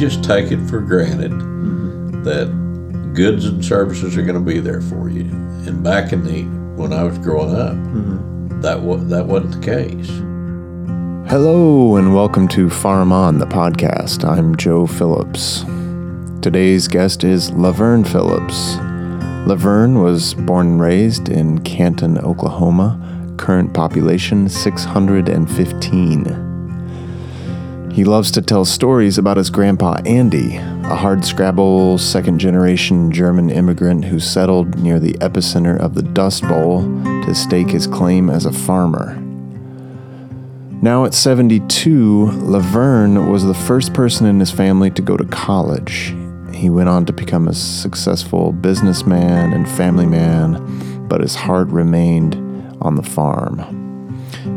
we just take it for granted mm-hmm. that goods and services are going to be there for you. And back in the when I was growing up, mm-hmm. that wa- that wasn't the case. Hello, and welcome to Farm On, the podcast. I'm Joe Phillips. Today's guest is Laverne Phillips. Laverne was born and raised in Canton, Oklahoma. Current population 615. He loves to tell stories about his grandpa Andy, a hardscrabble second generation German immigrant who settled near the epicenter of the Dust Bowl to stake his claim as a farmer. Now at 72, Laverne was the first person in his family to go to college. He went on to become a successful businessman and family man, but his heart remained on the farm.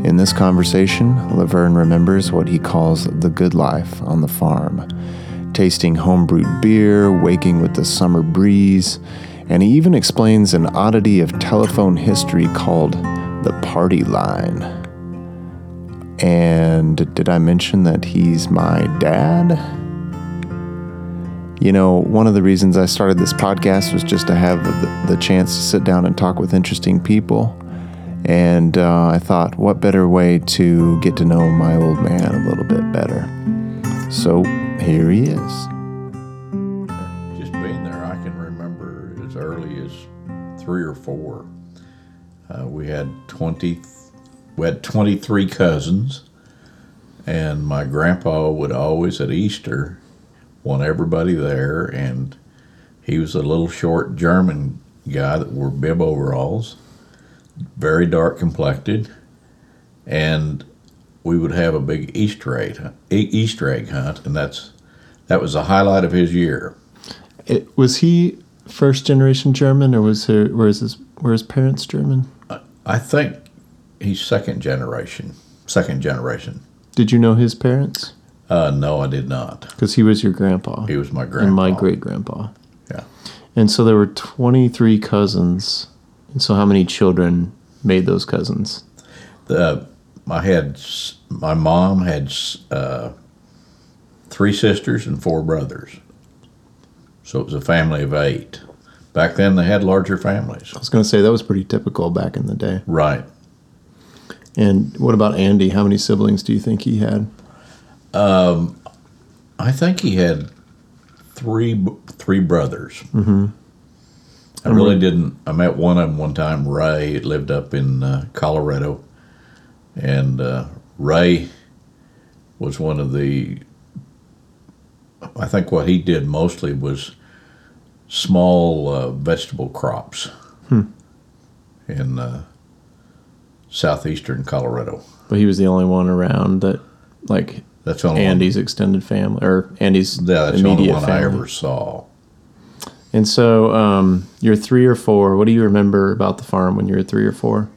In this conversation, Laverne remembers what he calls the good life on the farm tasting homebrewed beer, waking with the summer breeze, and he even explains an oddity of telephone history called the party line. And did I mention that he's my dad? You know, one of the reasons I started this podcast was just to have the, the chance to sit down and talk with interesting people. And uh, I thought, what better way to get to know my old man a little bit better? So here he is. Just being there, I can remember as early as three or four. Uh, we had twenty, we had twenty three cousins, and my grandpa would always at Easter want everybody there, and he was a little short German guy that wore bib overalls, very dark complected, and we would have a big Easter egg Easter egg hunt, and that's that was the highlight of his year. It, was he first generation German, or was he, were his were his parents German? I think he's second generation. Second generation. Did you know his parents? Uh, no, I did not. Because he was your grandpa He was my grandpa. and my great grandpa. Yeah. And so there were 23 cousins. And so how many children made those cousins? The I had my mom had uh, three sisters and four brothers, so it was a family of eight. Back then, they had larger families. I was going to say that was pretty typical back in the day. Right. And what about Andy? How many siblings do you think he had? Um, I think he had three three brothers. Mm-hmm. I really didn't. I met one of them one time. Ray lived up in uh, Colorado, and uh, Ray was one of the. I think what he did mostly was small uh, vegetable crops in uh, southeastern Colorado. But he was the only one around that, like That's only one- Andy's extended family or Andy's yeah, that's the only one family. I ever saw. And so um, you're three or four. What do you remember about the farm when you were three or four?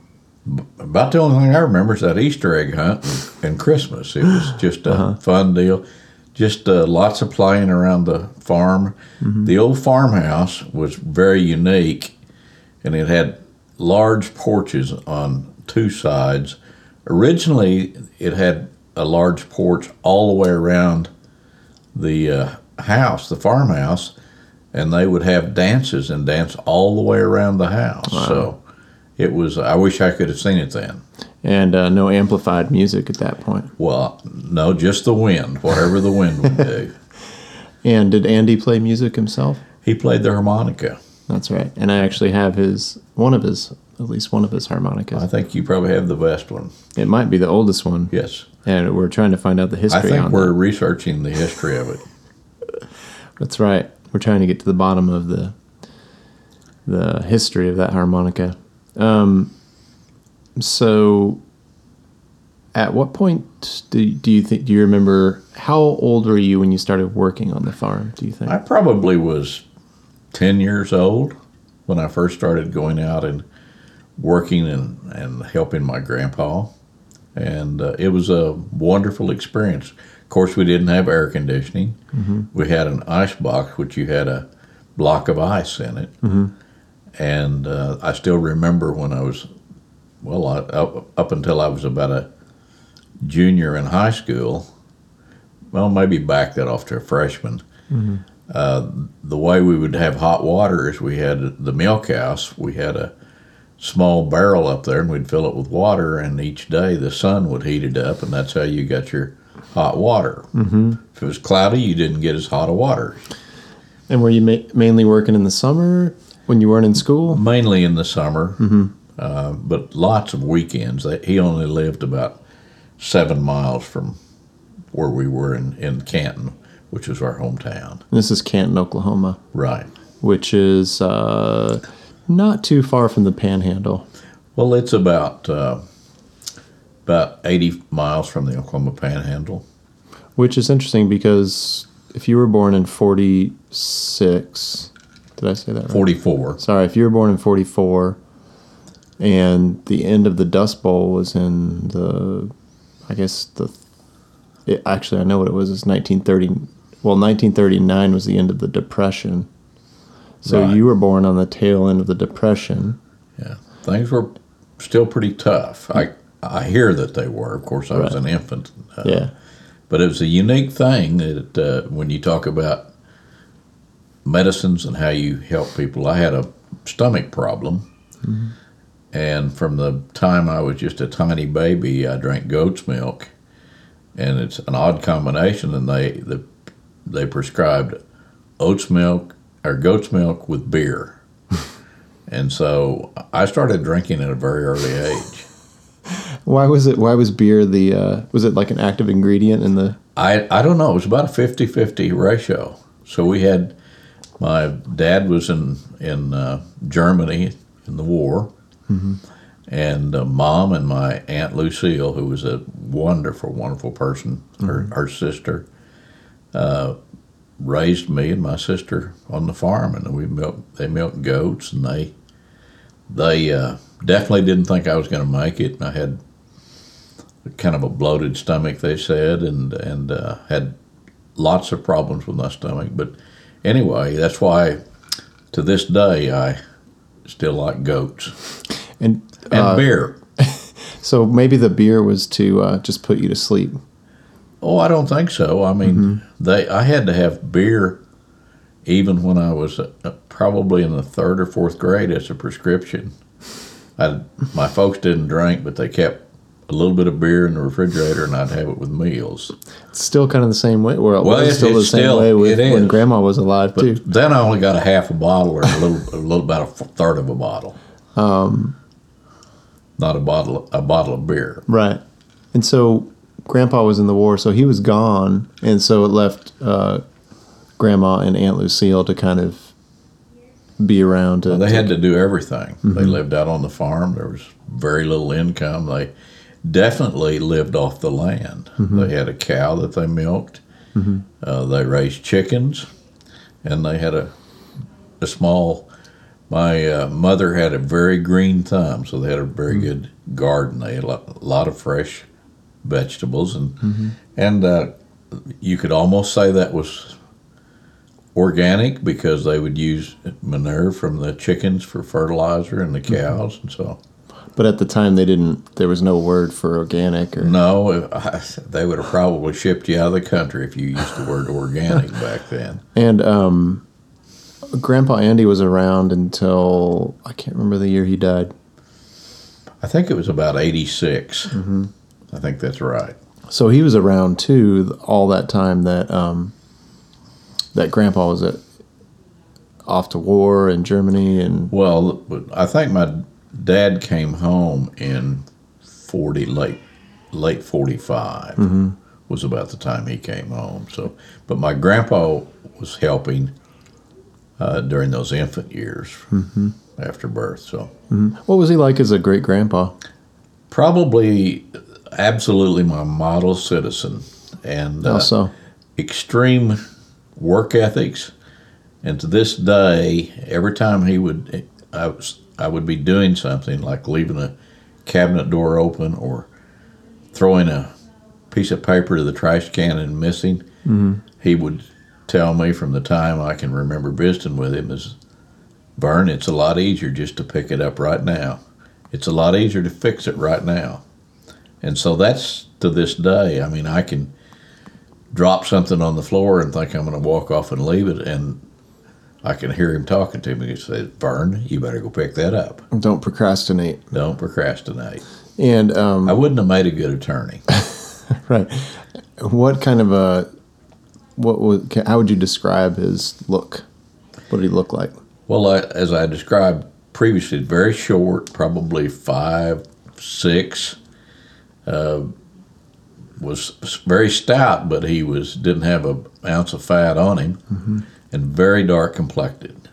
About the only thing I remember is that Easter egg hunt and Christmas. It was just a fun deal. Just uh, lots of playing around the farm. The old farmhouse was very unique, and it had large porches on two sides. Originally, it had a large porch all the way around the uh, house, the farmhouse, and they would have dances and dance all the way around the house. So it was. I wish I could have seen it then. And uh, no amplified music at that point. Well, no, just the wind, whatever the wind would do. And did Andy play music himself? He played the harmonica. That's right. And I actually have his one of his at least one of his harmonicas. I think you probably have the best one. It might be the oldest one. Yes. And we're trying to find out the history. I think we're that. researching the history of it. That's right. We're trying to get to the bottom of the the history of that harmonica. Um, so, at what point do, do you think? Do you remember how old were you when you started working on the farm? Do you think? I probably was 10 years old when I first started going out and working and, and helping my grandpa. And uh, it was a wonderful experience. Of course, we didn't have air conditioning. We had an ice box, which you had a block of ice in it. And uh, I still remember when I was, well, I, up, up until I was about a junior in high school, well, maybe back that off to a freshman. Uh, the way we would have hot water is we had the milk house. We had a small barrel up there, and we'd fill it with water. And each day the sun would heat it up, and that's how you got your hot water. Mm-hmm. If it was cloudy, you didn't get as hot a water. And were you ma- mainly working in the summer when you weren't in school? Mainly in the summer, uh, but lots of weekends. He only lived about seven miles from where we were in, in Canton, which is our hometown. This is Canton, Oklahoma, Right. which is uh, not too far from the Panhandle. Well, it's about uh, about eighty miles from the Oklahoma Panhandle. Which is interesting because if you were born in 46, did I say that right? Forty-four. Sorry, if you were born in 44 and the end of the Dust Bowl was in the, I guess the, it, actually, I know what it was. It's 1930. Well, 1939 was the end of the Depression. So Right. you were born on the tail end of the Depression. Yeah, things were still pretty tough. I I hear that they were. Of course, I was an infant. Uh, Yeah. But it was a unique thing that uh, when you talk about medicines and how you help people, I had a stomach problem. And from the time I was just a tiny baby, I drank goat's milk. And it's an odd combination. And they, the, they prescribed oats milk or goat's milk with beer. and so I started drinking at a very early age. Why was it? Why was beer the? Uh, was it like an active ingredient in the? I, I don't know. It was about a 50 50 ratio. So we had, my dad was in, in uh, Germany in the war, and uh, mom and my Aunt Lucille, who was a wonderful, wonderful person, her, her sister, uh, raised me and my sister on the farm, and we milked, they milked goats, and they, they uh, definitely didn't think I was going to make it. I had kind of a bloated stomach, they said, and and uh, had lots of problems with my stomach. But anyway, that's why to this day I still like goats And, and uh, beer. so maybe the beer was to uh, just put you to sleep. Oh, I don't think so. I mean, they I had to have beer even when I was uh, probably in the third or fourth grade as a prescription. I, my folks didn't drink, but they kept a little bit of beer in the refrigerator, and I'd have it with meals. It's still kind of the same way. Well, Well, it's it's- still the same still- way with it when. Grandma was alive But too. then I only got a half a bottle or a little, a little about a third of a bottle. Um, not a bottle, a bottle of beer. Right. And so Grandpa was in the war, so he was gone, and so it left uh, Grandma and Aunt Lucille to kind of be around. To, They had to do everything. They lived out on the farm. There was very little income. They definitely lived off the land. They had a cow that they milked. Uh, they raised chickens, and they had a a small. My uh, mother had a very green thumb, so they had a very good garden. They had a lot, a lot of fresh vegetables, and and uh, you could almost say that was organic because they would use manure from the chickens for fertilizer and the cows, and so but at the time, they didn't. There was no word for organic or. no, I, they would have probably shipped you out of the country if you used the word organic back then. And um, Grandpa Andy was around until I can't remember the year he died. I think it was about 86. I think that's right. So he was around too all that time that um, that Grandpa was at, off to war in Germany and Well, I think my dad came home in 40 late late 45 was about the time he came home. So, but my grandpa was helping uh, during those infant years after birth. So, what was he like as a great grandpa? probably absolutely my model citizen and uh, Also, extreme work ethics. And to this day, every time he would, I was, I would be doing something like leaving a cabinet door open or throwing a piece of paper to the trash can and missing. He would tell me from the time I can remember visiting with him is, Vern, it's a lot easier just to pick it up right now. It's a lot easier to fix it right now. And so that's to this day. I mean, I can drop something on the floor and think I'm going to walk off and leave it, and I can hear him talking to me. He says, "Vern, you better go pick that up. Don't procrastinate. Don't procrastinate." And um, I wouldn't have made a good attorney. right, what kind of a what would how would you describe his look? What did he look like? Well, I, as I described previously, very short, probably five, six. Uh, was very stout, but he was didn't have a ounce of fat on him, and very dark complected,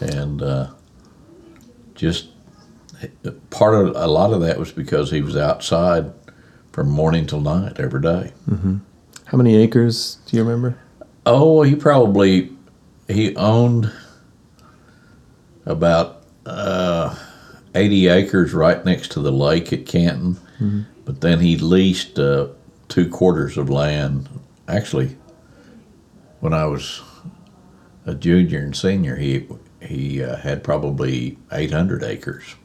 and uh, just part of a lot of that was because he was outside from morning till night every day. How many acres do you remember? Oh, he probably he owned about uh, eighty acres right next to the lake at Canton, but then he leased uh, two quarters of land. Actually, when I was a junior and senior, he he uh, had probably eight hundred acres.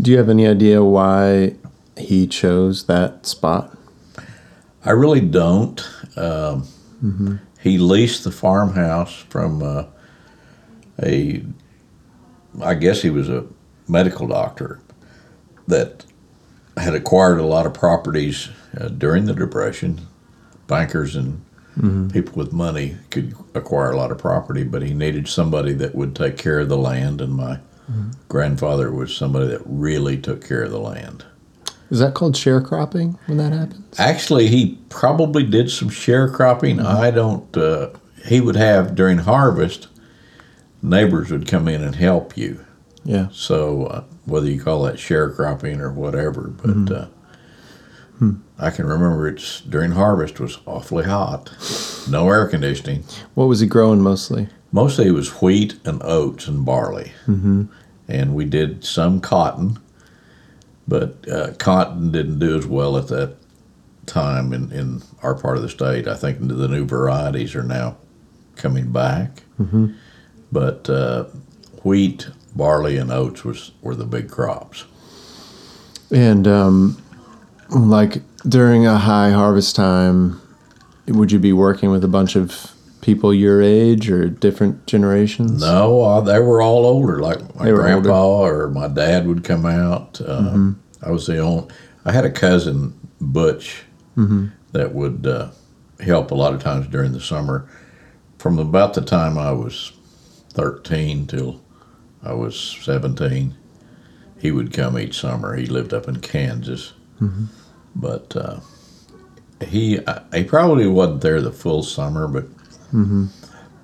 Do you have any idea why he chose that spot? I really don't. Um, He leased the farmhouse from uh, a, I guess he was a medical doctor that had acquired a lot of properties uh, during the Depression. Bankers and people with money could acquire a lot of property, but he needed somebody that would take care of the land, and my grandfather was somebody that really took care of the land. Is that called sharecropping when that happens? Actually, he probably did some sharecropping. I don't. Uh, he would have during harvest. Neighbors would come in and help you. Yeah. So uh, whether you call that sharecropping or whatever, but uh, I can remember it's during harvest was awfully hot. No air conditioning. What was he growing mostly? Mostly it was wheat and oats and barley, mm-hmm. and we did some cotton, but uh, cotton didn't do as well at that time in, in our part of the state. I think the new varieties are now coming back, mm-hmm. but uh, wheat, barley, and oats was were the big crops. And um, like during a high harvest time, would you be working with a bunch of people your age or different generations? No, uh, they were all older. Like my grandpa or my dad would come out. Uh, I was the only. I had a cousin Butch that would uh, help a lot of times during the summer. From about the time I was thirteen till I was seventeen, he would come each summer. He lived up in Kansas, but uh, he I- he probably wasn't there the full summer, but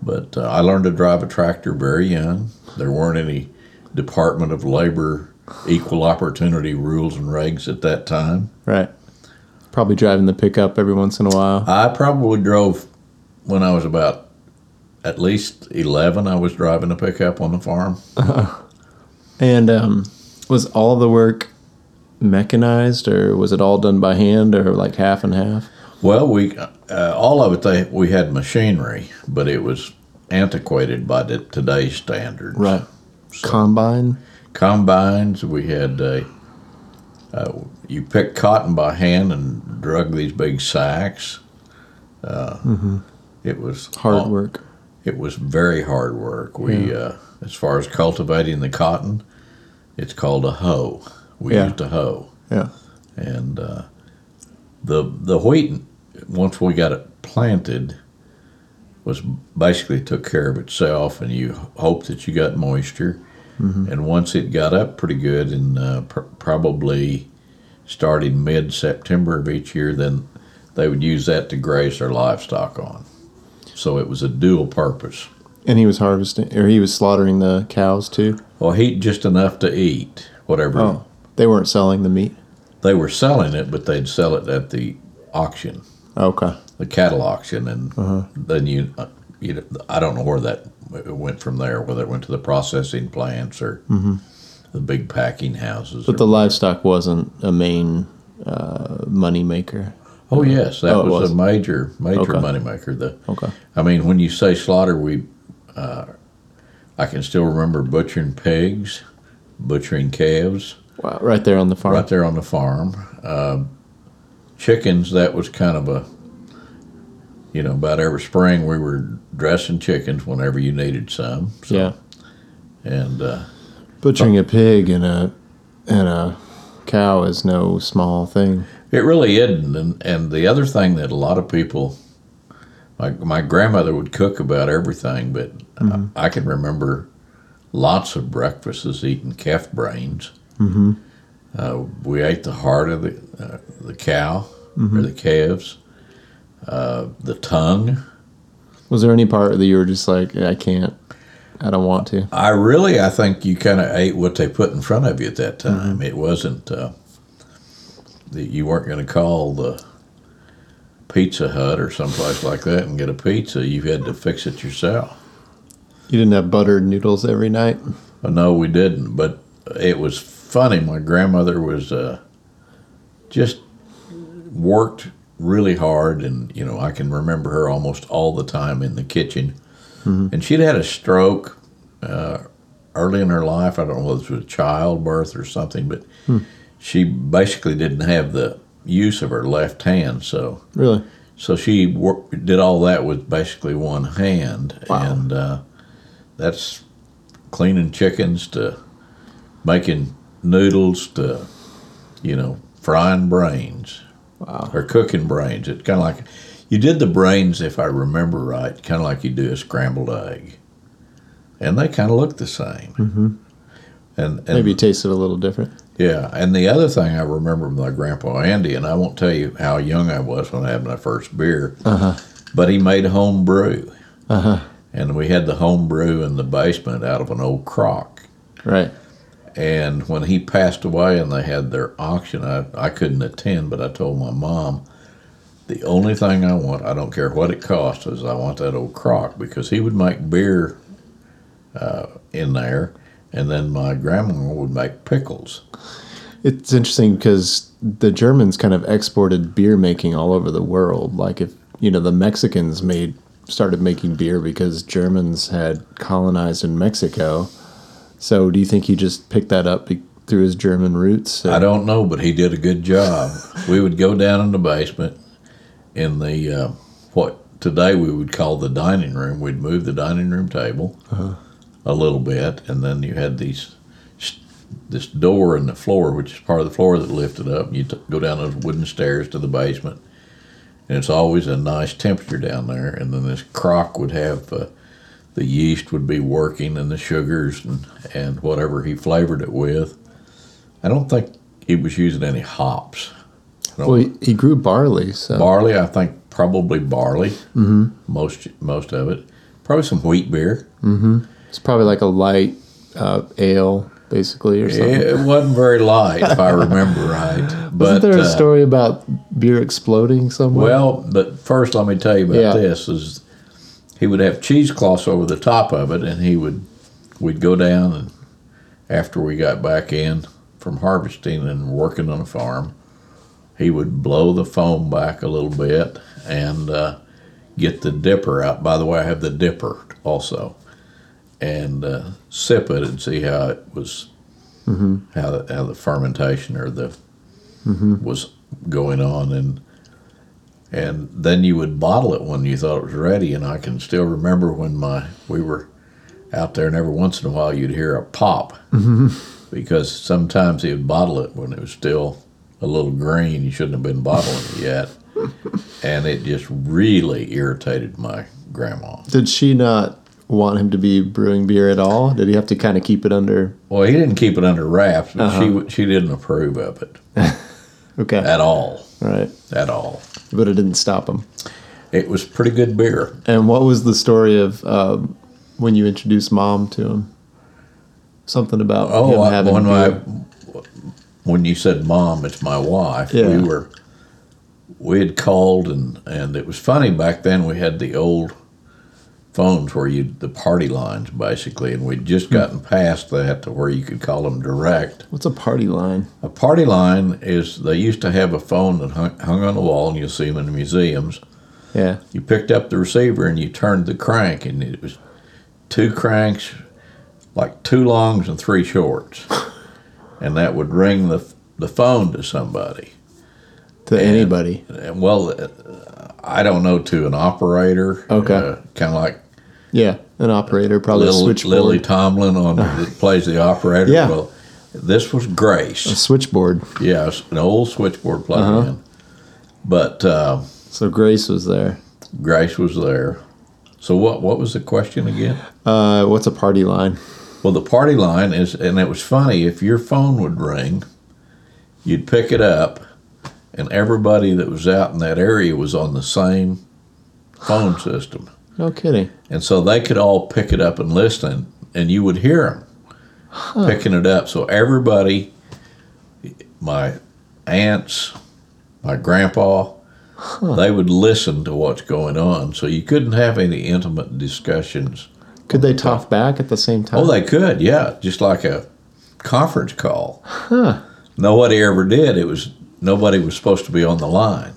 but uh, I learned to drive a tractor very young. There weren't any Department of Labor equal opportunity rules and regs at that time. Right. Probably driving the pickup every once in a while. I probably drove when I was about at least 11. I was driving a pickup on the farm. And um, was all the work mechanized or was it all done by hand or like half and half? Well, we uh, all of it they, we had machinery, but it was antiquated by the, today's standards. Right. Combine? combines. We had uh, uh, you picked cotton by hand and drug these big sacks. Uh, It was Hard oh, work. It was very hard work. We, uh, as far as cultivating the cotton, it's called a hoe. We Yeah. used a hoe, Yeah. and uh, the the wheat once we got it planted was basically took care of itself, and you hope that you got moisture. Mm-hmm. And once it got up pretty good, and uh, pr- probably starting mid September of each year, then they would use that to graze their livestock on. So it was a dual purpose. And he was harvesting, or he was slaughtering the cows too? Well, heat just enough to eat, whatever. Oh. They weren't selling the meat? They were selling it, but they'd sell it at the auction, Okay. the cattle auction, and then you, uh, you, I don't know where that went from there, whether it went to the processing plants or the big packing houses. But the livestock wasn't a main uh, money maker. Oh yes, that Oh, was, was. a major major Okay. moneymaker. The Okay. I mean, when you say slaughter, we, uh, I can still remember butchering pigs, butchering calves. Wow. Right there on the farm. right there on the farm. Uh, chickens, that was kind of a you know, about every spring we were dressing chickens whenever you needed some. So, Yeah. And uh, Butchering a pig and a and a cow is no small thing. It really isn't. And, and the other thing that a lot of people, my, my grandmother would cook about everything, but I, I can remember lots of breakfasts eating calf brains. Mm-hmm. Uh, we ate the heart of the, uh, the cow or the calves, uh, the tongue. Was there any part that you were just like, I can't, I don't want to? I really, I think you kind of ate what they put in front of you at that time. It wasn't uh, that you weren't going to call the Pizza Hut or someplace like that and get a pizza. You had to fix it yourself. You didn't have buttered noodles every night. Well, no, we didn't. But it was funny. My grandmother was uh, just worked really hard, and you know I can remember her almost all the time in the kitchen. And she'd had a stroke uh, early in her life. I don't know whether it was childbirth or something, but she basically didn't have the use of her left hand. So Really? so she wor- did all that with basically one hand, Wow. and uh, that's cleaning chickens to making noodles to, you know, frying brains Wow. or cooking brains. It's kind of like you did the brains, if I remember right, kind of like you do a scrambled egg, and they kind of look the same. Mm-hmm. And, and Maybe it tasted a little different. Yeah, and the other thing I remember with my grandpa Andy, and I won't tell you how young I was when I had my first beer, but he made home brew, Uh huh. and we had the home brew in the basement out of an old crock. Right. And when he passed away and they had their auction, I, I couldn't attend, but I told my mom, the only thing I want, I don't care what it costs, is I want that old crock because he would make beer uh, in there, and then my grandma would make pickles. It's interesting because the Germans kind of exported beer making all over the world. Like if you know the Mexicans made started making beer because Germans had colonized in Mexico. So do you think he just picked that up through his German roots? I don't know, but he did a good job. we would go down in the basement in the uh, what today we would call the dining room. We'd move the dining room table a little bit, and then you had these this door in the floor, which is part of the floor that lifted up. And you t- go down those wooden stairs to the basement, and it's always a nice temperature down there. And then this crock would have uh, the yeast would be working, and the sugars and and whatever he flavored it with. I don't think he was using any hops. Well, he, he grew barley, so barley, I think probably barley. Mm-hmm. Most most of it. Probably some wheat beer. It's probably like a light uh, ale, basically, or something. It wasn't very light, if I remember right. But Wasn't there a uh, story about beer exploding somewhere? Well, but first, let me tell you about Yeah. this: is he would have cheesecloths over the top of it, and he would we'd go down and after we got back in from harvesting and working on a farm, he would blow the foam back a little bit and uh, get the dipper out. By the way, I have the dipper also, and uh, sip it and see how it was, mm-hmm. how the, how the fermentation or the mm-hmm. was going on and and then you would bottle it when you thought it was ready. And I can still remember when my we were out there, and every once in a while you'd hear a pop mm-hmm. because sometimes he would bottle it when it was still a little green. You shouldn't have been bottling it yet, and it just really irritated my grandma. Did she not want him to be brewing beer at all? Did he have to kind of keep it under? Well, he didn't keep it under wraps, but she w she didn't approve of it Okay, at all, right, at all. but it didn't stop him. It was pretty good beer. And what was the story of um, when you introduced mom to him? Something about Oh, him I, having when beer. my when you said mom, it's my wife. Yeah. We were we had called and and it was funny back then. We had the old phones where you the party lines basically, and we'd just gotten past that to where you could call them direct. What's a party line? A party line is they used to have a phone that hung, hung on the wall, and you'll see them in the museums. Yeah, You picked up the receiver and you turned the crank, and it was two cranks, like two longs and three shorts, and that would ring the the phone to somebody. to anybody. And, well, uh, I don't know to an operator. Okay. kind of like Yeah, an operator, probably a switchboard. Lily Tomlin on that plays the operator. Yeah. Well, this was Grace. a switchboard. Yes, an old switchboard plug Uh-huh. in. But uh, So Grace was there. Grace was there. So what what was the question again? Uh, what's a party line? Well, the party line is, and it was funny. If your phone would ring, you'd pick it up, and everybody that was out in that area was on the same phone system, No kidding. and so they could all pick it up and listen, and you would hear them picking it up. So everybody, my aunts, my grandpa, they would listen to what's going on. So you couldn't have any intimate discussions. Could they talk back at the same time? Oh, they could, yeah, just like a conference call. Huh. Nobody ever did. It was nobody was supposed to be on the line.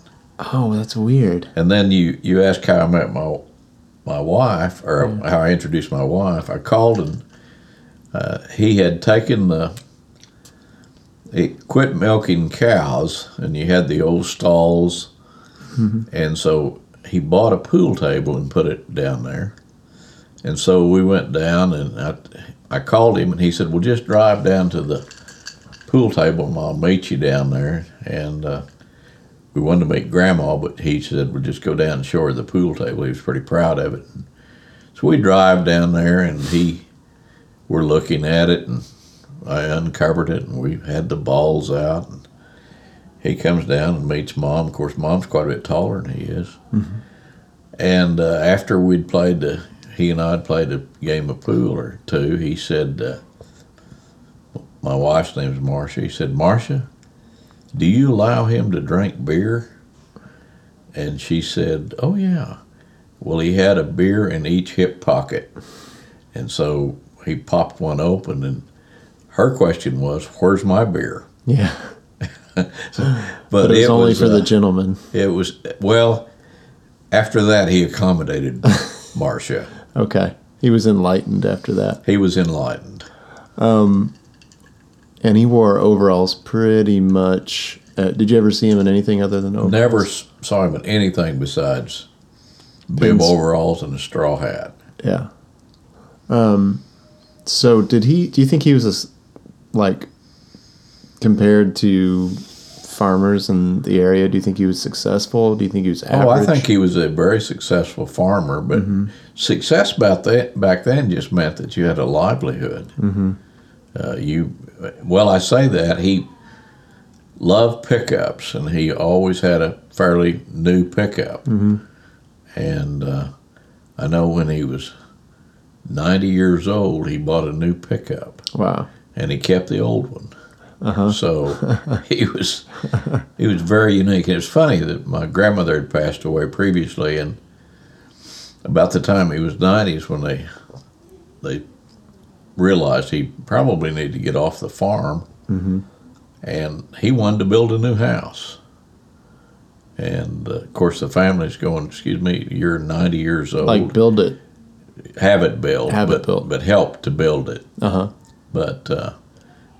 oh, that's weird. And then you you ask how I met my my wife or how I introduced my wife. I called and uh, he had taken the he quit milking cows and you had the old stalls and so he bought a pool table and put it down there. And so we went down and I, I called him and he said, Well, just drive down to the pool table and I'll meet you down there. And uh, we wanted to meet Grandma, but he said, We'll just go down and show her the pool table. He was pretty proud of it. So we drive down there and he, we're looking at it and I uncovered it and we had the balls out. And he comes down and meets Mom. Of course, Mom's quite a bit taller than he is. And uh, after we'd played the, he and I had played a game of pool or two, he said, uh, my wife's name is Marcia. He said, Marcia, do you allow him to drink beer? And she said, Oh, yeah. Well, he had a beer in each hip pocket. And so he popped one open, and her question was, Where's my beer? Yeah, But, but it was only for uh, the gentleman. It was, well, after that, he accommodated Marcia. Okay, he was enlightened after that, He was enlightened. And he wore overalls pretty much. Uh, did you ever see him in anything other than overalls? Never saw him in anything besides bib overalls and a straw hat. Yeah. Um, so did he? Do you think he was a, like compared to farmers in the area? Do you think he was successful? Do you think he was average? Oh, I think he was a very successful farmer, but success about that back then just meant that you had a livelihood. Mm-hmm. Uh, you, well, I say that he loved pickups, and he always had a fairly new pickup. Mm-hmm. And uh, I know when he was ninety years old, he bought a new pickup, Wow. and he kept the old one. Uh-huh. So he was he was very unique. And it's funny that my grandmother had passed away previously, and about the time he was 90s when they they realized he probably needed to get off the farm, Mm-hmm. and he wanted to build a new house. And uh, of course, the family's going, "Excuse me, you're ninety years old. Like build it. have it built, Have it but, built. but help to build it." Uh huh. but uh,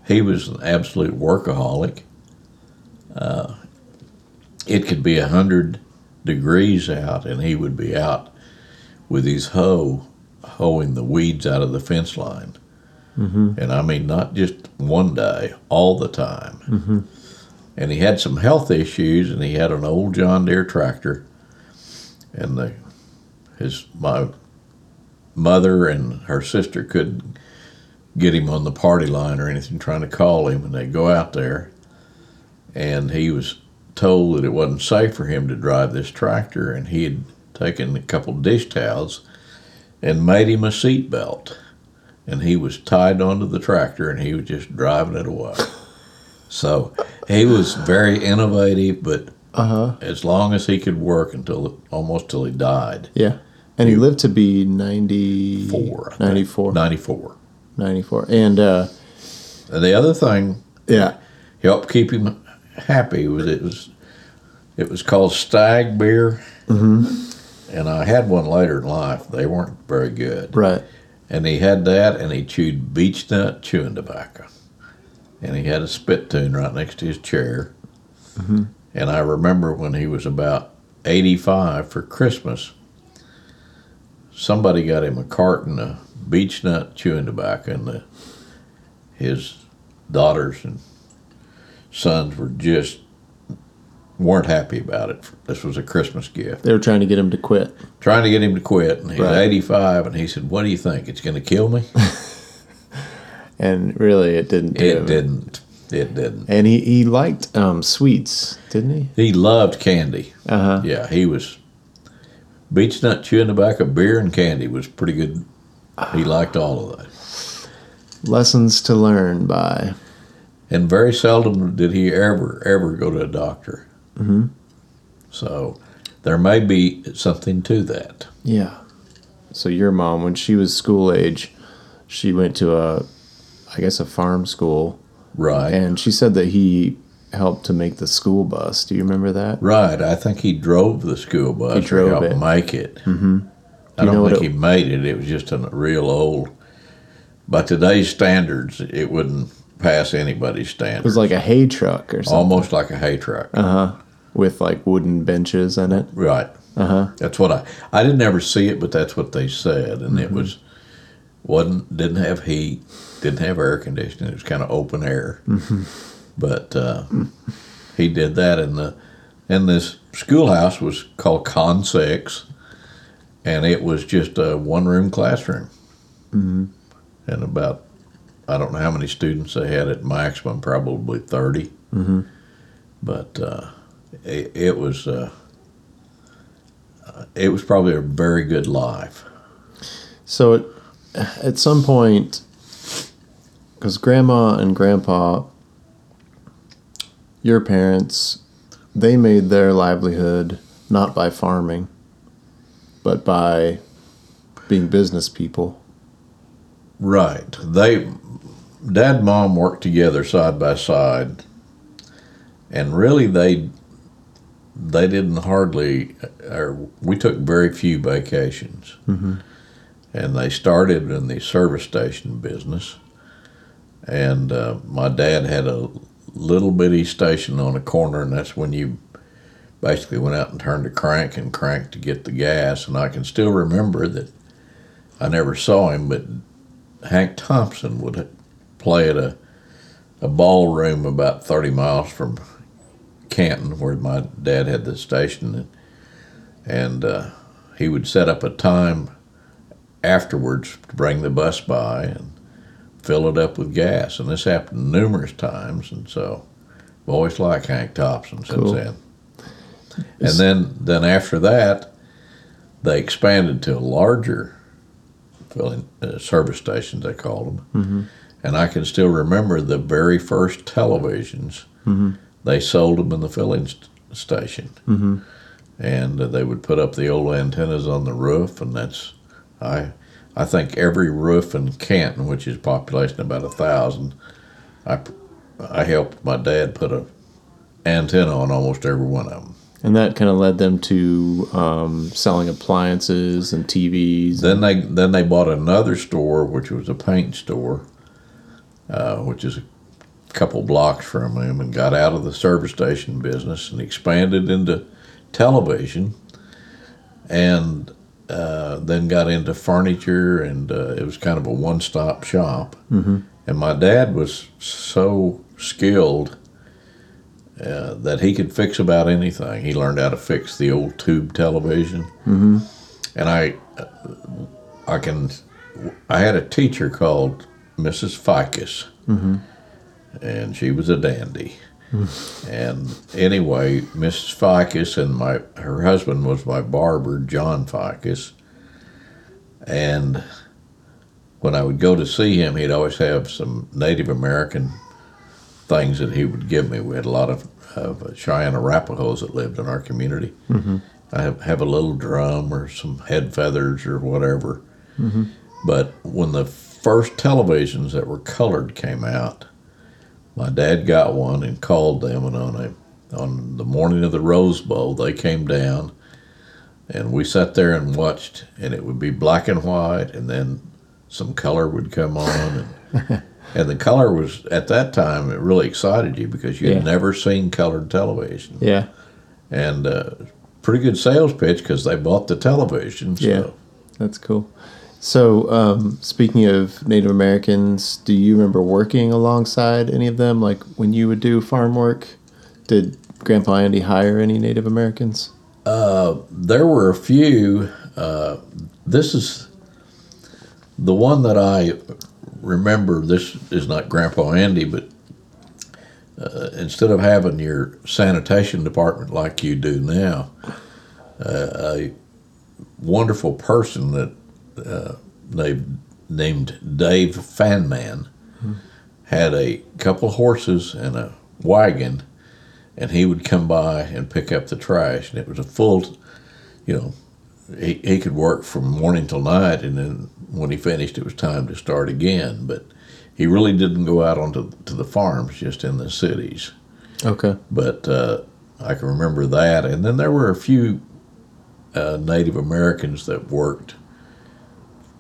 he was an absolute workaholic. Uh, it could be a hundred degrees out, and he would be out with his hoe, hoeing the weeds out of the fence line. Mm-hmm. And I mean, not just one day, all the time. Mm-hmm. And he had some health issues, and he had an old John Deere tractor, and the his my mother and her sister couldn't get him on the party line or anything, trying to call him, and they'd go out there, and he was told that it wasn't safe for him to drive this tractor, and he had taken a couple dish towels and made him a seat belt, and he was tied onto the tractor, and he was just driving it away. so he was very innovative, but Uh huh. as long as he could work until almost till he died. Yeah. And he lived to be 90, Four, I think. 94, 94. 94. And uh, And the other thing yeah. helped keep him happy was it was it was called Stag beer, mm-hmm. and I had one later in life. They weren't very good, Right. And he had that, and he chewed Beech-Nut chewing tobacco, and he had a spit tune right next to his chair. Mm-hmm. And I remember when he was about 85 for Christmas, somebody got him a carton of Beech-Nut chewing tobacco, and the, his daughters and sons were just weren't happy about it. This was a Christmas gift. They were trying to get him to quit. Trying to get him to quit, and he's Right. 85, and he said, "What do you think? It's going to kill me?" And really, it didn't. do It didn't. It didn't. And he, he liked um, sweets, didn't he? He loved candy. Uh huh. Yeah, he was Beech-Nut chewing tobacco, beer, and candy was pretty good. He liked all of that. Lessons to learn by. And very seldom did he ever, ever go to a doctor. Mm-hmm. So there may be something to that. Yeah. So your mom, when she was school age, she went to a, I guess a farm school, Right. and she said that he helped to make the school bus. Do you remember that? right. I think he drove the school bus. He drove helped it. make it. Mm-hmm. I don't think it- he made it. It was just a real old. By today's standards, it wouldn't pass anybody's standards. It was like a hay truck or something. almost like a hay truck. Uh huh. With like wooden benches in it. Right. Uh huh. That's what I I didn't ever see it, but that's what they said, and it was wasn't didn't have heat, didn't have air conditioning. It was kind of open air. But uh, he did that, and the and this schoolhouse was called Con Six, and it was just a one room classroom, mm-hmm. and about I don't know how many students they had at maximum, probably 30 mm-hmm. But uh, it, it was. Uh, it was probably a very good life. So it, at some point, because grandma and grandpa, your parents, they made their livelihood not by farming, but by being business people. Right. They, dad and mom worked together side by side, and really they, they didn't hardly, or we took very few vacations. Mm-hmm. And they started in the service station business, and uh, my dad had a little bitty station on a corner, and that's when you basically went out and turned a crank and cranked to get the gas. And I can still remember that I never saw him, but Hank Thompson would play at a, a ballroom about 30 miles from Canton, where my dad had the station. And, and uh, he would set up a time afterwards to bring the bus by and fill it up with gas. And this happened numerous times. And so I've always liked Hank Thompson since Cool. then. And then, then after that, they expanded to a larger filling uh, service stations they called them Mm-hmm. and i can still remember the very first televisions Mm-hmm. They sold them in the filling st- station Mm-hmm. and uh, they would put up the old antennas on the roof and that's i i think every roof in canton which is population about a thousand i i helped my dad put a antenna on almost every one of them And that kind of led them to um, selling appliances and TVs. Then they then they bought another store, which was a paint store, uh, which is a couple blocks from him and got out of the service station business and expanded into television, and uh, then got into furniture, and uh, it was kind of a one stop shop. Mm-hmm. And my dad was so skilled. Uh, that he could fix about anything. He learned how to fix the old tube television, mm-hmm. and I I can. I had a teacher called Mrs. Ficus, and she was a dandy. and anyway, Mrs. Ficus and my her husband was my barber, John Ficus. And when I would go to see him, he'd always have some Native American things that he would give me. We had a lot of, of Cheyenne Arapahoes that lived in our community. Mm-hmm. I have, have a little drum or some head feathers or whatever. Mm-hmm. But when the first televisions that were colored came out, my dad got one and called them, and on a on the morning of the Rose Bowl, they came down, and we sat there and watched, and it would be black and white, and then some color would come on, and and the color was at that time it really excited you because you had Yeah. never seen colored television yeah. and uh, pretty good sales pitch because they bought the television. So. Yeah, that's cool. So, um, speaking of Native Americans, do you remember working alongside any of them? Like when you would do farm work, did Grandpa Andy hire any Native Americans? there were a few. Uh, this is the one that I remember. This is not Grandpa Andy, but uh, instead of having your sanitation department like you do now, uh, a wonderful person that uh, named named Dave Fanman had a couple horses and a wagon and he would come by and pick up the trash. And it was a full, you know, he, he could work from morning till night, and then when he finished, it was time to start again. But he really didn't go out onto to the farms, just in the cities. Okay. But uh, I can remember that. And then there were a few uh, Native Americans that worked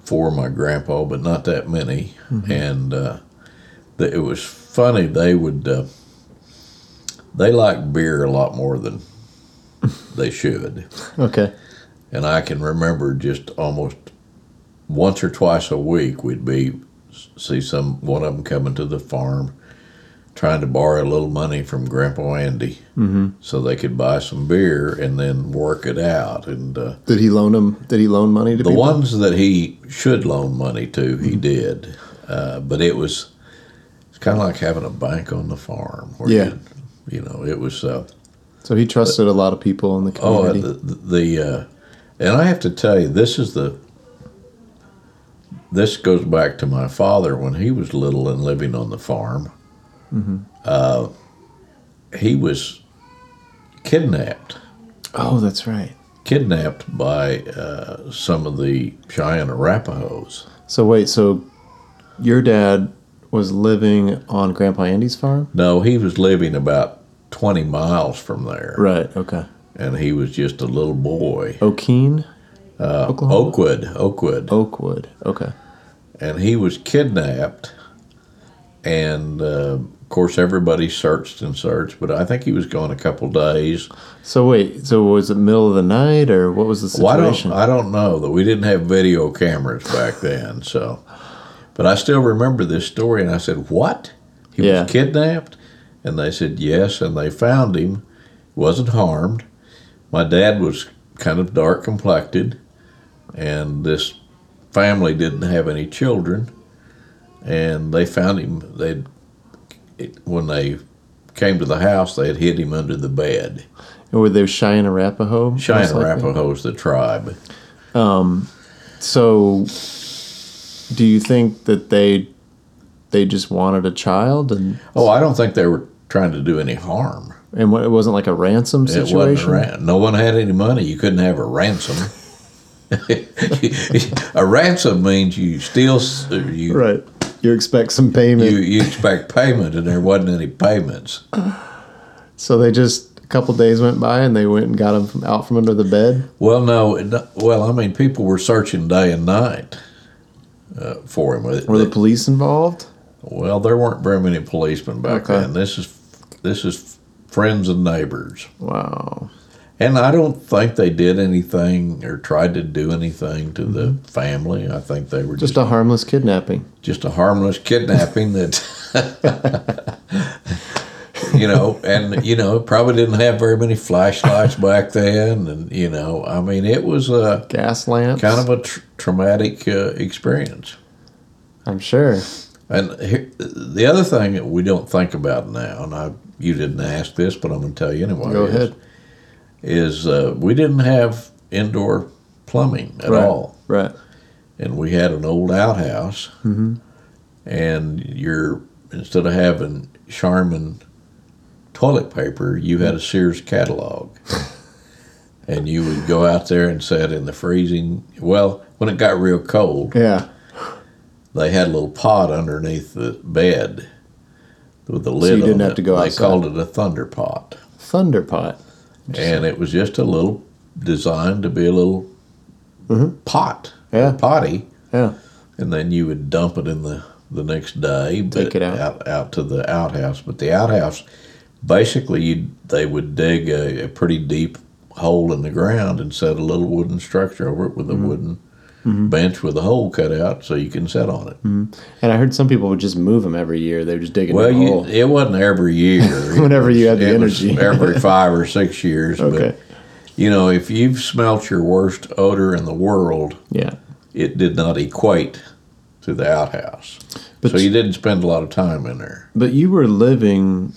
for my grandpa, but not that many. And uh, the, it was funny. They would uh, they liked beer a lot more than they should. Okay. And I can remember just almost once or twice a week we'd be see some one of them coming to the farm trying to borrow a little money from Grandpa Andy so they could buy some beer and then work it out. And uh, Did he loan them? Did he loan money to the people? ones that he should loan money to, he did. Uh, but it was it's kind of like having a bank on the farm. Where Yeah. You, you know, it was. Uh, So he trusted a lot of people in the community. Oh, the, the uh, and I have to tell you, this is the. This goes back to my father when he was little and living on the farm. Uh, he was kidnapped, oh, that's right. kidnapped by uh, some of the Cheyenne Arapahoes. So wait, so your dad was living on Grandpa Andy's farm? No, he was living about twenty miles from there, Right. Okay. and he was just a little boy. Okeene, Oklahoma. Oakwood, Oakwood. Oakwood. Okay. and he was kidnapped and uh, of course everybody searched and searched but i think he was gone a couple days. So wait, so was it middle of the night or what was the well, I, situation? don't, I don't know that we didn't have video cameras back then so. But i still remember this story and i said what? He Yeah. was kidnapped? And they said yes and they found him. Wasn't harmed. My dad was kind of dark complected and this family didn't have any children and they found him they when they came to the house they had hid him under the bed Or were they Cheyenne Arapaho? cheyenne likely? arapaho's the tribe um, So, do you think that they they just wanted a child and oh i don't think they were trying to do any harm and what, it wasn't like a ransom it situation? a ran- no one had any money you couldn't have a ransom a ransom means you steal you Right. You expect some payment. you, you expect payment and there wasn't any payments so they just a couple days went by and they went and got him from out from under the bed. Well, no, well, I mean, people were searching day and night uh, for him. Were the police involved? well, there weren't very many policemen back Okay. then. This is this is friends and neighbors, Wow. And I don't think they did anything or tried to do anything to the family. I think they were Just just a harmless kidnapping. just a harmless kidnapping that. you know, and you know, probably didn't have very many flashlights back then, and you know, I mean, it was a Gas lamp kind of a tr- traumatic uh, experience. I'm sure. And here, the other thing that we don't think about now, and I you didn't ask this, but I'm going to tell you anyway. Go ahead. Is uh, we didn't have indoor plumbing at right. all, Right. and we had an old outhouse, Mm-hmm. and you're instead of having Charmin toilet paper, you had a Sears catalog. And you would go out there and sit in the freezing. Well, when it got real cold, Yeah. they had a little pot underneath the bed with the lid So you didn't have it. to go They outside. called it a thunder pot, Thunderpot. And it was just a little designed to be a little pot, Mm-hmm. Yeah. potty, Yeah. and then you would dump it in the the next day, Take it out. out out to the outhouse. But the outhouse, basically, they would dig a, a pretty deep hole in the ground and set a little wooden structure over it with a wooden Mm-hmm. bench with a hole cut out so you can sit on it. Mm-hmm. And I heard some people would just move them every year. They would just dig a Well, you, it wasn't every year. Whenever you had the it was energy. every five or six years. Okay. But, you know, if you've smelt your worst odor in the world, Yeah. it did not equate to the outhouse. But so you didn't spend a lot of time in there. But you were living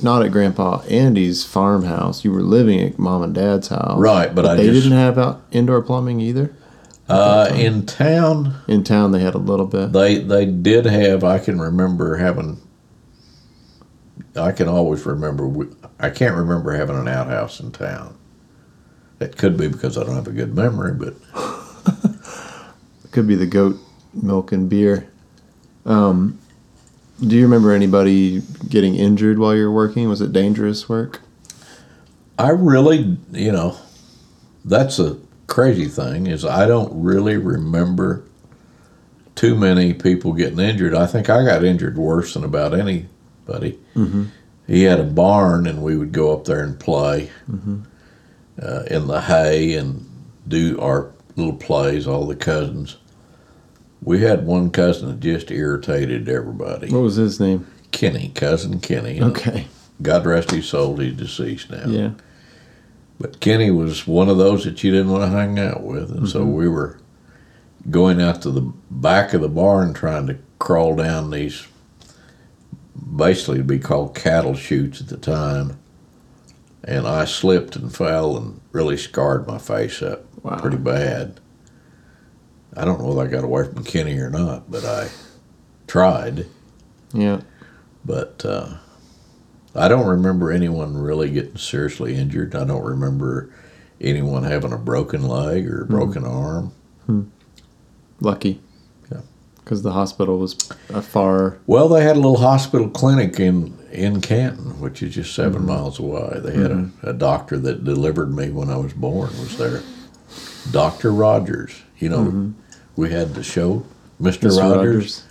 not at Grandpa Andy's farmhouse. You were living at Mom and Dad's house. Right, but I they just- didn't have out indoor plumbing either. Uh, in town, In town, they had a little bit. they they did have. I can remember having. I can always remember. I can't remember having an outhouse in town. It could be because I don't have a good memory, but it Could be the goat milk and beer. Um, do you remember anybody getting injured while you were working? Was it dangerous work? I really, you know, that's a crazy thing is I don't really remember too many people getting injured. I think I got injured worse than about anybody. Mm-hmm. He had a barn, and we would go up there and play uh, in the hay and do our little plays. All the cousins. We had one cousin that just irritated everybody. What was his name? Kenny, cousin Kenny. Okay. God rest his soul. He's deceased now. Yeah. But Kenny was one of those that you didn't want to hang out with, and so we were going out to the back of the barn trying to crawl down these basically to be called cattle chutes at the time. And I slipped and fell and really scarred my face up Wow. pretty bad. I don't know whether I got away from Kenny or not, but I tried. Yeah. But uh, I don't remember anyone really getting seriously injured. I don't remember anyone having a broken leg or a hmm. broken arm. Hmm. Lucky. Yeah. Because the hospital was a far. Well, they had a little hospital clinic in in Canton, which is just 7 hmm. miles away. They had a, a doctor that delivered me when I was born. Was there, Doctor Rogers? You know, mm-hmm. we had the show, Mister Mr. Rogers.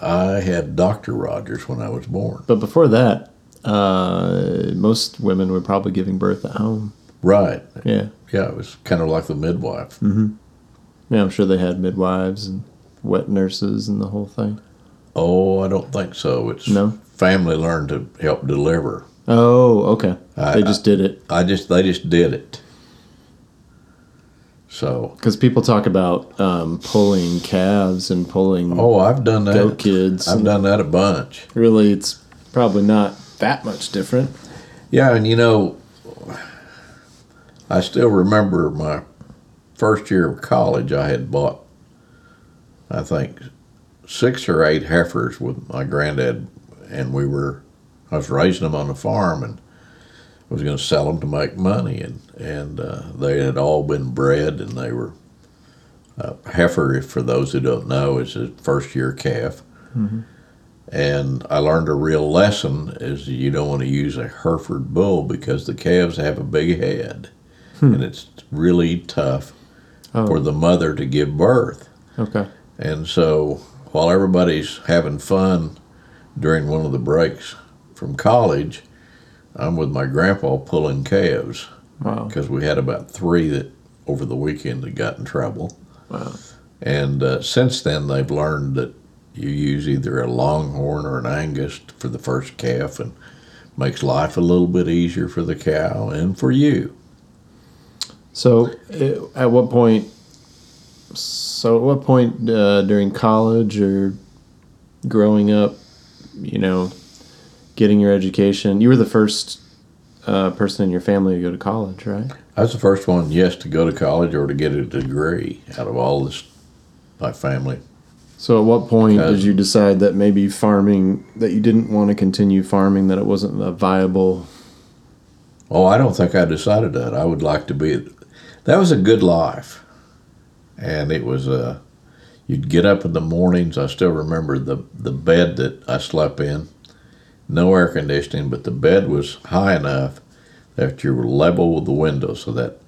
I had Doctor Rogers when I was born. But before that, uh, most women were probably giving birth at home. Right. Yeah. Yeah, it was kind of like the midwife. Yeah, I'm sure they had midwives and wet nurses and the whole thing. Oh, I don't think so. It's No? family learned to help deliver. Oh, okay. I- they just did it. I just they just did it. So Because people talk about um, pulling calves and pulling oh, I've done that. goat kids. I've done that a bunch. Really, it's probably not that much different. Yeah, and you know, I still remember my first year of college. I had bought, I think, six or eight heifers with my granddad, and we were, I was raising them on the farm, and was going to sell them to make money, and and uh, they had all been bred, and they were. Uh, heifer, for those who don't know, is a first year calf. And I learned a real lesson is you don't want to use a Hereford bull because the calves have a big head. And it's really tough Oh, for the mother to give birth. okay. And so while everybody's having fun during one of the breaks from college, I'm with my grandpa pulling calves Wow. because we had about three that over the weekend that got in trouble. Wow. And uh, since then, they've learned that you use either a longhorn or an Angus for the first calf, and makes life a little bit easier for the cow and for you. So, uh, at what point? So, at what point uh, during college or growing up, you know, getting your education, you were the first uh, person in your family to go to college, right? I was the first one, yes, to go to college or to get a degree out of all this, my family. So, at what point did you decide that maybe farming, that you didn't want to continue farming, that it wasn't a viable? Oh, I don't think I decided that. I would like to be. That was a good life, and it was Uh, you'd get up in the mornings. I still remember the the bed that I slept in. No air conditioning, but the bed was high enough that you were level with the window, so that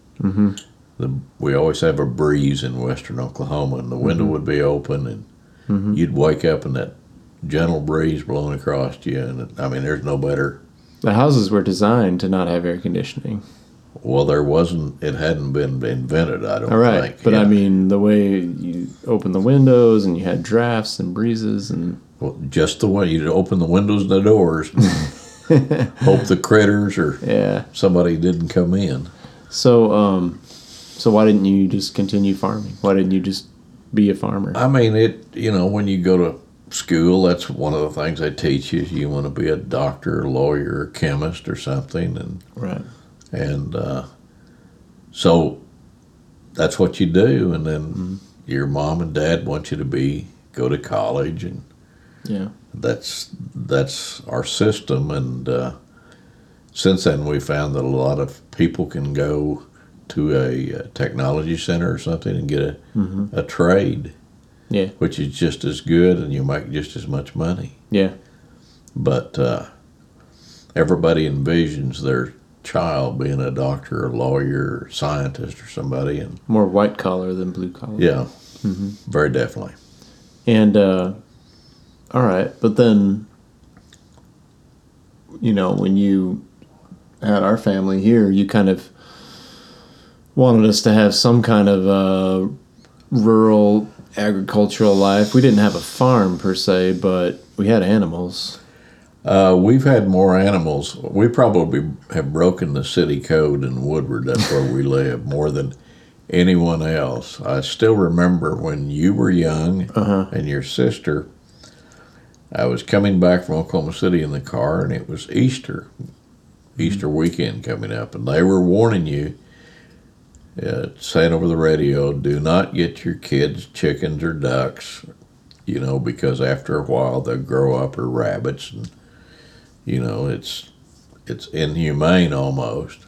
the we always have a breeze in western Oklahoma, and the window would be open, and you'd wake up and that gentle breeze blowing across you. And I mean, there's no better The houses were designed to not have air conditioning. Well, there wasn't. It hadn't been invented. I don't All right, think. but I mean the way you open the windows and you had drafts and breezes and Well, just the way you open the windows and the doors. hope the critters or yeah. somebody didn't come in. So um, so why didn't you just continue farming? Why didn't you just be a farmer? I mean, it. You know, when you go to school, that's one of the things they teach you. You want to be a doctor, lawyer, chemist, or something, and right. and uh, so that's what you do. And then Mm-hmm. your mom and dad want you to be go to college, and Yeah. that's that's our system. And uh, since then, we found that a lot of people can go to a, uh technology center or something and get a, a trade, Yeah. which is just as good, and you make just as much money. Yeah. But uh, everybody envisions their child being a doctor, or lawyer, or scientist, or somebody, and More white collar than blue collar. yeah, very definitely. And uh, all right, but then you know when you had our family here, you kind of wanted us to have some kind of uh, rural agricultural life. We didn't have a farm per se, but we had animals. Uh, we've had more animals. We probably have broken the city code in Woodward. That's where we live more than anyone else. I still remember when you were young and your sister. I was coming back from Oklahoma City in the car, and it was Easter, Easter weekend coming up, and they were warning you, uh, saying over the radio, "Do not get your kids chickens or ducks." You know, because after a while they'll grow up or rabbits, and you know it's it's inhumane almost.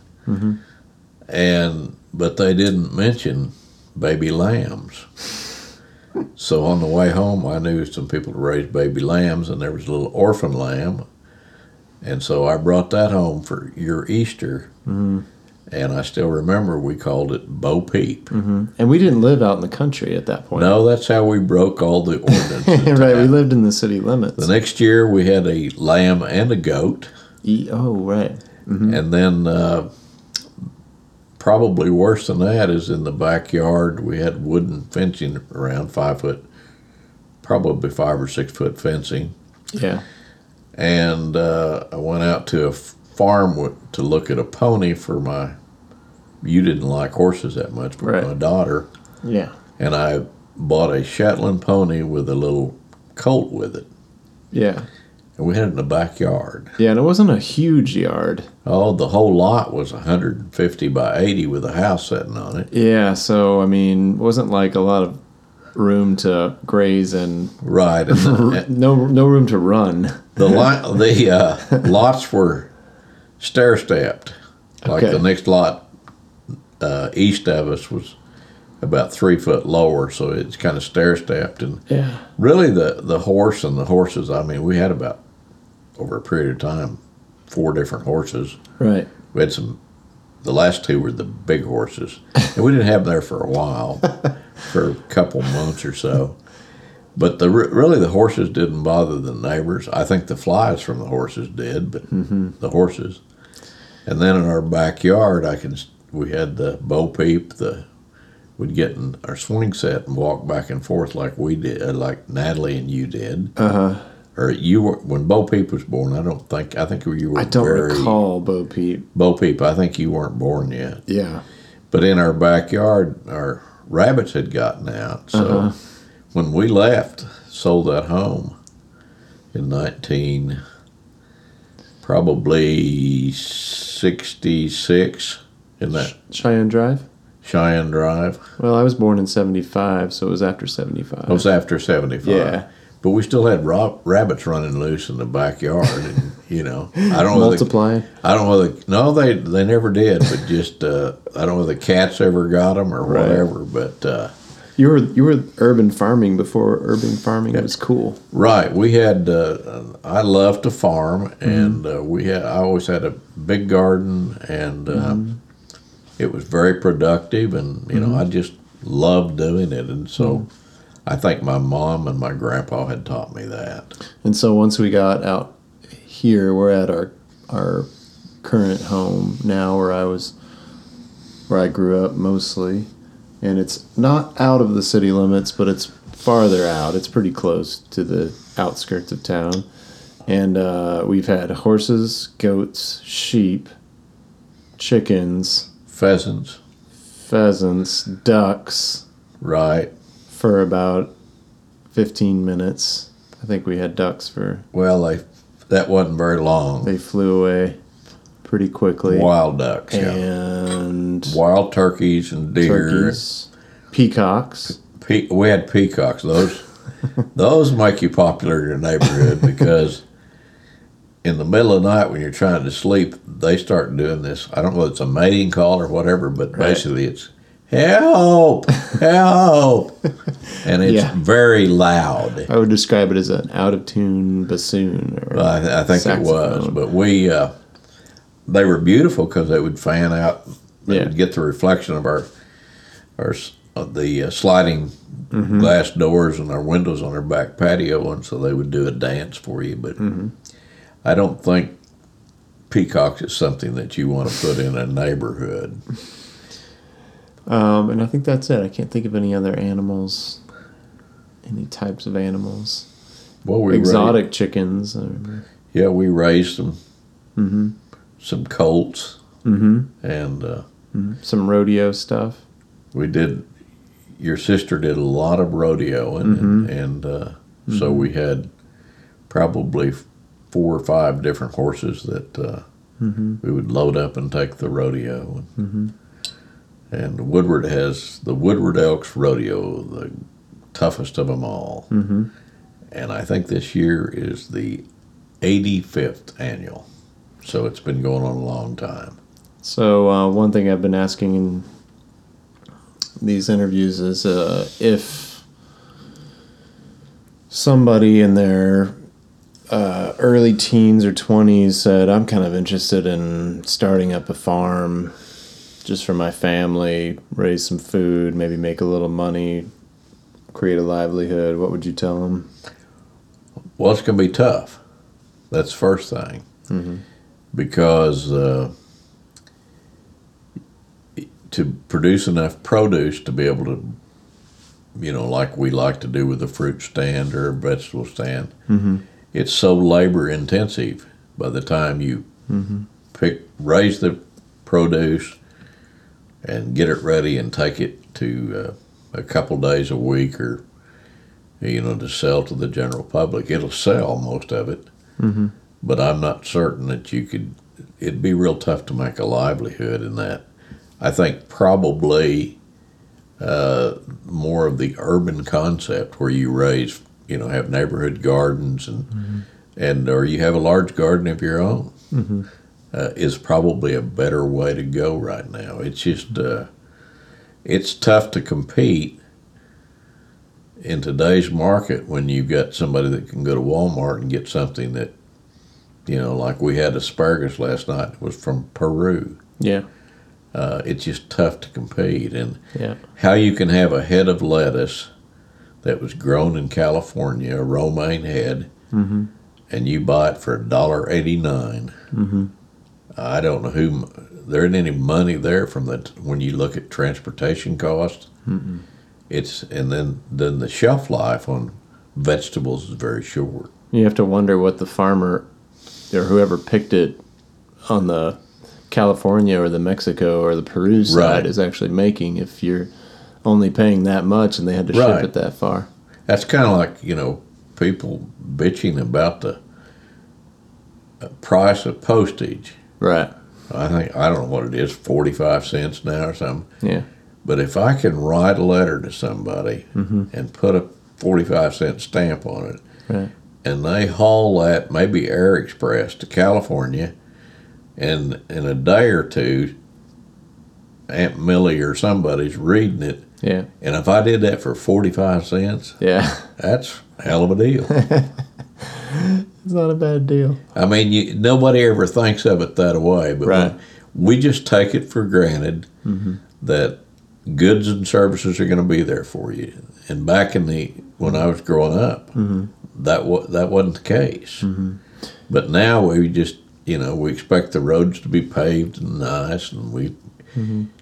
And but they didn't mention baby lambs. So on the way home i knew some people who raised baby lambs and there was a little orphan lamb. And so i brought that home for your easter and i still remember we called it bo peep And we didn't live out in the country at that point. no that's how we broke all the ordinances right, we lived in the city limits. the next year we had a lamb and a goat E- oh, right. And then, uh, probably worse than that is in the backyard, we had wooden fencing around five foot, probably five or six foot fencing. Yeah. And uh, I went out to a farm to look at a pony for my. You didn't like horses that much, but Right. my daughter. Yeah. And I bought a Shetland pony with a little colt with it. Yeah. And we had it in the backyard. Yeah, and it wasn't a huge yard. Oh, the whole lot was 150 by 80 with a house sitting on it. Yeah, so I mean, wasn't like a lot of room to graze and Right, and the, no no room to run. the, the uh, lots were stair stepped. Like Okay. the next lot uh, east of us was about three foot lower, so it's kind of stair stepped. And Yeah. really, the the horse and the horses. I mean, we had about over a period of time four different horses. Right. We had some. The last two were the big horses, and we didn't have them there for a while, for a couple months or so. But the really the horses didn't bother the neighbors. I think the flies from the horses did, but the horses. And then in our backyard, I can we had the bo peep. The we'd get in our swing set and walk back and forth like we did, uh, like Natalie and you did. Uh huh. Or you were when Bo Peep was born. I don't think I think you were. I don't very, recall Bo Peep. Bo Peep. I think you weren't born yet. Yeah. But in our backyard, our rabbits had gotten out. So Uh-huh. when we left, sold that home in 19, probably 66 in that Cheyenne Drive. Cheyenne Drive. Well, I was born in '75, so it was after '75. It was after 75. Yeah. But we still had ra- rabbits running loose in the backyard, and you know, I don't know. Multiplying. I don't know whether no, they they never did, but just uh, I don't know the cats ever got them or Right. whatever. But uh, You were you were urban farming before urban farming was cool. Right. We had. Uh, I love to farm, Mm-hmm. and uh, we had. I always had a big garden, and uh, Mm-hmm. It was very productive, and you know, I just loved doing it, and so. Mm-hmm. I think my mom and my grandpa had taught me that. And so once we got out here, we're at our our current home now, where I was where I grew up mostly, and it's not out of the city limits, but it's farther out. It's pretty close to the outskirts of town, and uh, we've had horses, goats, sheep, chickens, Pheasants, pheasants, ducks right? for about fifteen minutes. I think we had ducks for. Well, they that wasn't very long. They flew away pretty quickly. Wild ducks, yeah. and Wild turkeys and deer. turkeys, peacocks. Pe- we had peacocks. Those those make you popular in the neighborhood because in the middle of the night when you're trying to sleep, they start doing this. I don't know if it's a mating call or whatever, but Right. basically it's help, help, and it's Yeah. very loud. I would describe it as an out of tune bassoon. Or I, th- I think it was, but we uh, they were beautiful because they would fan out. They Yeah. would get the reflection of our our of the uh, sliding Mm-hmm. glass doors and our windows on our back patio, and so they would do a dance for you. But Mm-hmm. I don't think peacocks is something that you want to put in a neighborhood. Um, and I think that's it. I can't think of any other animals, any types of animals. Well, we Exotic chickens. Remember. Raised, yeah, we raised them. Mm-hmm. some colts, Mm-hmm. and uh, Some rodeo stuff. we did your sister did a lot of rodeo and Mm-hmm. and uh, so we had probably four or five different horses that uh, Mm-hmm. we would load up and take the rodeo Mm-hmm. and Woodward has the Woodward Elks Rodeo the toughest of them all Mm-hmm. and I think this year is the 85th annual so it's been going on a long time So uh, one thing I've been asking in these interviews is uh, if somebody in their uh, early teens or 20s said, I'm kind of interested in starting up a farm just for my family, raise some food, maybe make a little money, create a livelihood, what would you tell them? Well, it's going to be tough. That's the first thing. Because uh, to produce enough produce to be able to, you know, like we like to do with a fruit stand or a vegetable stand, it's so labor intensive by the time you pick, raise the produce and get it ready and take it to uh, a couple days a week or you know, to sell to the general public. It'll sell most of it, Mm-hmm. but I'm not certain that you could. It'd be real tough to make a livelihood in that. I think probably uh, more of the urban concept where you raise, you know, have neighborhood gardens and and or you have a large garden of your own uh, is probably a better way to go right now. It's just uh, it's tough to compete in today's market when you've got somebody that can go to Walmart and get something that you know like we had asparagus last night it was from Peru Yeah, uh, it's just tough to compete and yeah. how you can have a head of lettuce that was grown in California a romaine head Mm-hmm. and you buy it for a dollar 89 Mm-hmm. I don't know who there isn't any money there from the when you look at transportation costs Mm-mm. it's and then then the shelf life on vegetables is very short. You have to wonder what the farmer or whoever picked it on the California or the Mexico or the Peru side Right. is actually making if you're only paying that much and they had to Right. ship it that far. That's kind of like you know people bitching about the uh, price of postage. Right. I think I don't know what it is, forty five cents now or something. Yeah. But if I can write a letter to somebody and put a forty five cent stamp on it, Right. and they haul that maybe Air Express to California, and in a day or two, Aunt Millie or somebody's reading it, Yeah. and if I did that for forty five cents, Yeah. that's a hell of a deal. it's not a bad deal. I mean, you, nobody ever thinks of it that way, but Right. when- we just take it for granted mm-hmm. that goods and services are going to be there for you. And back in the when I was growing up, mm-hmm. that wa- that wasn't the case. Mm-hmm. But now we just you know we expect the roads to be paved and nice, and we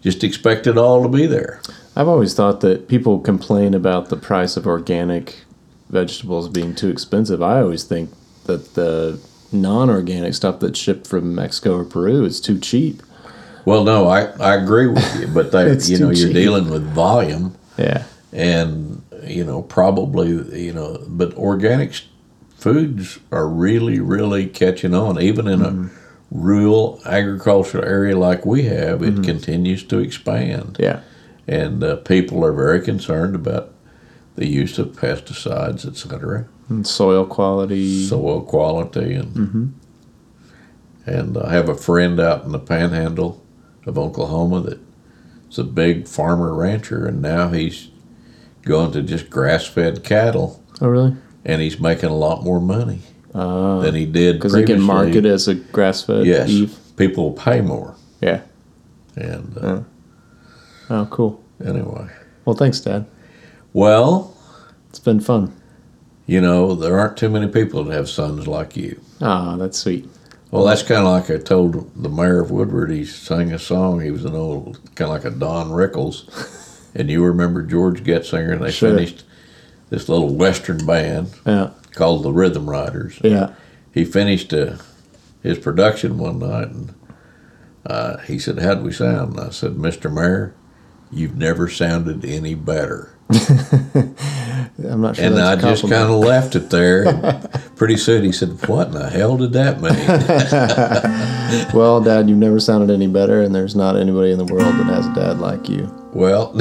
just expect it all to be there. I've always thought that people complain about the price of organic vegetables being too expensive. I always think that the non-organic stuff that's shipped from Mexico or Peru is too cheap. Well, no, I, I agree with you, but they, you know, you're cheap. dealing with volume Yeah. and, you know, probably, you know, but organic foods are really, really catching on. Even in Mm-hmm. a rural agricultural area like we have, it continues to expand. Yeah. And uh, people are very concerned about the use of pesticides, etc. And soil quality. soil quality and Mm-hmm. and I have a friend out in the panhandle of Oklahoma that's a big farmer rancher and now he's going to just grass fed cattle oh, really? and he's making a lot more money Uh, than he did because they can market as a grass-fed yes beef. people will pay more Yeah. and uh, Oh, cool. anyway Well, thanks, Dad. well It's been fun. you know there aren't too many people that have sons like you Ah, that's sweet. Well, that's kind of like I told the mayor of Woodward. He sang a song. He was an old, kind of like a Don Rickles. and you remember George Getzinger? And they Sure. finished this little Western band Yeah. called the Rhythm Riders. Yeah. He finished uh, his production one night and uh, he said, How'd we sound? And I said, Mr. Mayor, you've never sounded any better. I'm not sure. And I just kind of left it there. Pretty soon he said, What in the hell did that mean? Well, Dad, you've never sounded any better, and there's not anybody in the world that has a dad like you. Well,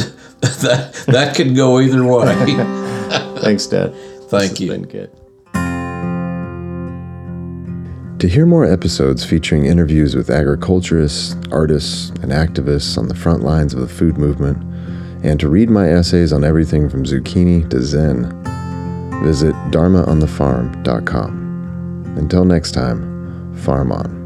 that that could go either way. Thanks, Dad. Thank This you. been good. To hear more episodes featuring interviews with agriculturists, artists, and activists on the front lines of the food movement, and to read my essays on everything from zucchini to Zen, visit dharmaonthefarm.com. Until next time, farm on.